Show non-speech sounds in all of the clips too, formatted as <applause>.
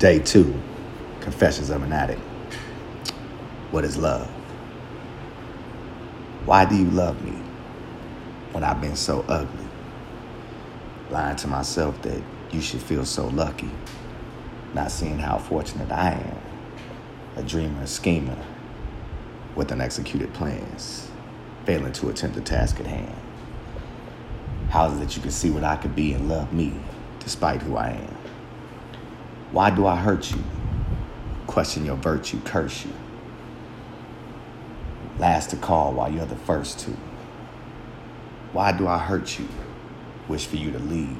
Day two Confessions of an Addict. What is love? Why do you love me when I've been so ugly? Lying to myself that you should feel so lucky, not seeing how fortunate I am. A dreamer, a schemer, with unexecuted plans, failing to attempt the task at hand. How is it that you can see what I could be and love me despite who I am? Why do I hurt you? Question your virtue, curse you. Last to call while you're the first to. Why do I hurt you? Wish for you to leave.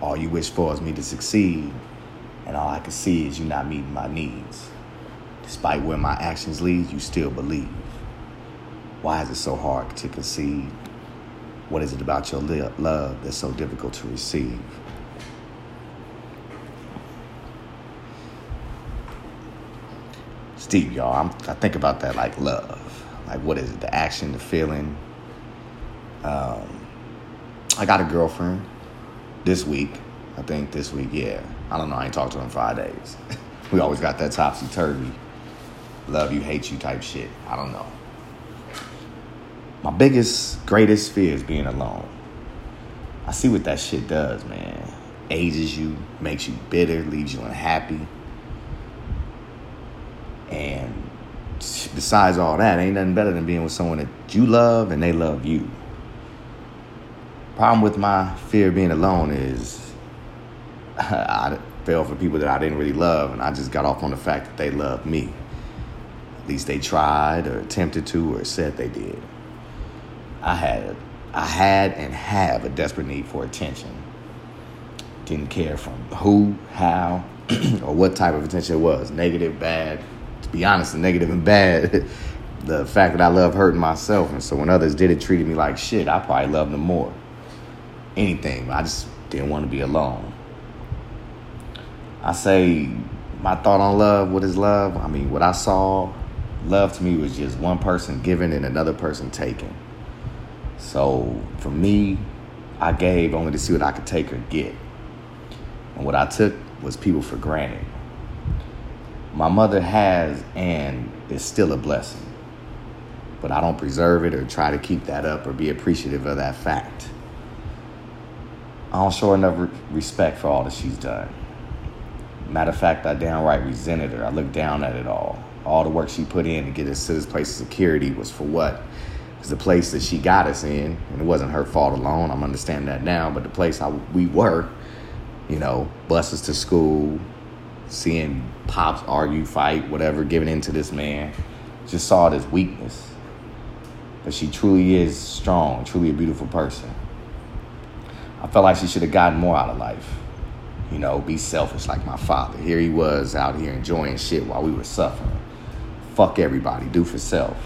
All you wish for is me to succeed, and all I can see is you not meeting my needs. Despite where my actions lead, you still believe. Why is it so hard to concede? What is it about your love that's so difficult to receive? Steve, y'all, I'm, i think about that like love. Like, what is it? The action, the feeling. Um, I got a girlfriend this week. I think this week, yeah. I don't know. I ain't talked to her in five days. <laughs> we always got that topsy turvy, love you, hate you type shit. I don't know. My biggest, greatest fear is being alone. I see what that shit does, man. Ages you, makes you bitter, leaves you unhappy. And besides all that, ain't nothing better than being with someone that you love and they love you. Problem with my fear of being alone is <laughs> I fell for people that I didn't really love, and I just got off on the fact that they loved me. At least they tried or attempted to or said they did. I had I had and have a desperate need for attention. Didn't care from who, how, <clears throat> or what type of attention it was, negative, bad, be honest, and negative and bad, <laughs> the fact that I love hurting myself. And so when others did it, treated me like shit, I probably loved them more. Anything. I just didn't want to be alone. I say my thought on love, what is love? I mean, what I saw, love to me was just one person giving and another person taking. So for me, I gave only to see what I could take or get. And what I took was people for granted my mother has and is still a blessing. But I don't preserve it or try to keep that up or be appreciative of that fact. I don't show enough respect for all that she's done. Matter of fact, I downright resented her. I looked down at it all. All the work she put in to get us to this place of security was for what? Because the place that she got us in, and it wasn't her fault alone, I'm understanding that now, but the place how we were, you know, buses to school, seeing pops argue, fight, whatever, giving in to this man. Just saw it as weakness. But she truly is strong, truly a beautiful person. I felt like she should have gotten more out of life. You know, be selfish like my father. Here he was out here enjoying shit while we were suffering. Fuck everybody, do for self.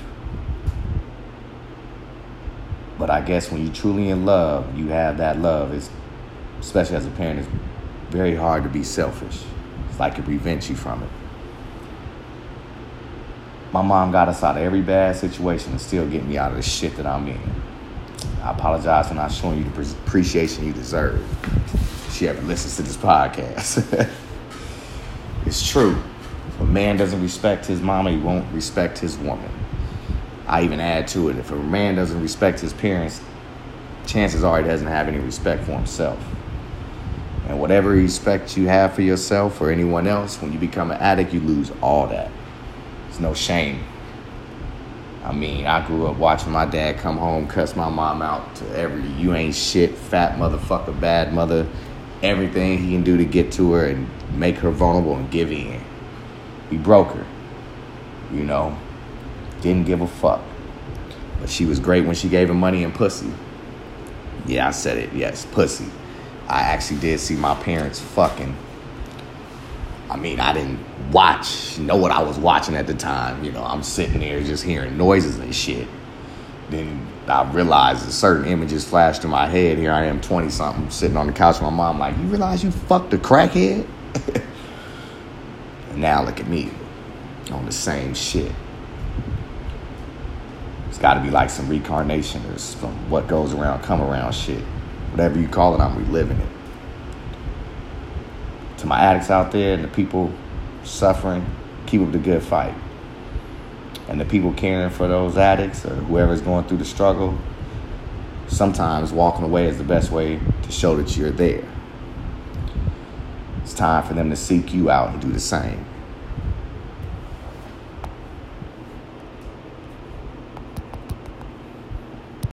But I guess when you're truly in love, you have that love. It's, especially as a parent, it's very hard to be selfish like it prevents you from it. My mom got us out of every bad situation and still get me out of the shit that I'm in. I apologize for not showing you the appreciation you deserve. She ever listens to this podcast. <laughs> it's true. If a man doesn't respect his mama, he won't respect his woman. I even add to it if a man doesn't respect his parents, chances are he doesn't have any respect for himself. And whatever respect you have for yourself or anyone else, when you become an addict, you lose all that. It's no shame. I mean, I grew up watching my dad come home, cuss my mom out to every you ain't shit, fat motherfucker, bad mother, everything he can do to get to her and make her vulnerable and give in. He broke her, you know, didn't give a fuck. But she was great when she gave him money and pussy. Yeah, I said it, yes, pussy. I actually did see my parents fucking. I mean, I didn't watch, know what I was watching at the time. You know, I'm sitting there just hearing noises and shit. Then I realized that certain images flashed in my head. Here I am, 20 something, sitting on the couch with my mom, like, you realize you fucked a crackhead? <laughs> and now look at me on the same shit. It's got to be like some reincarnation or some what goes around, come around shit. Whatever you call it, I'm reliving it. to my addicts out there and the people suffering, keep up the good fight. And the people caring for those addicts or whoever's going through the struggle, sometimes walking away is the best way to show that you're there. It's time for them to seek you out and do the same.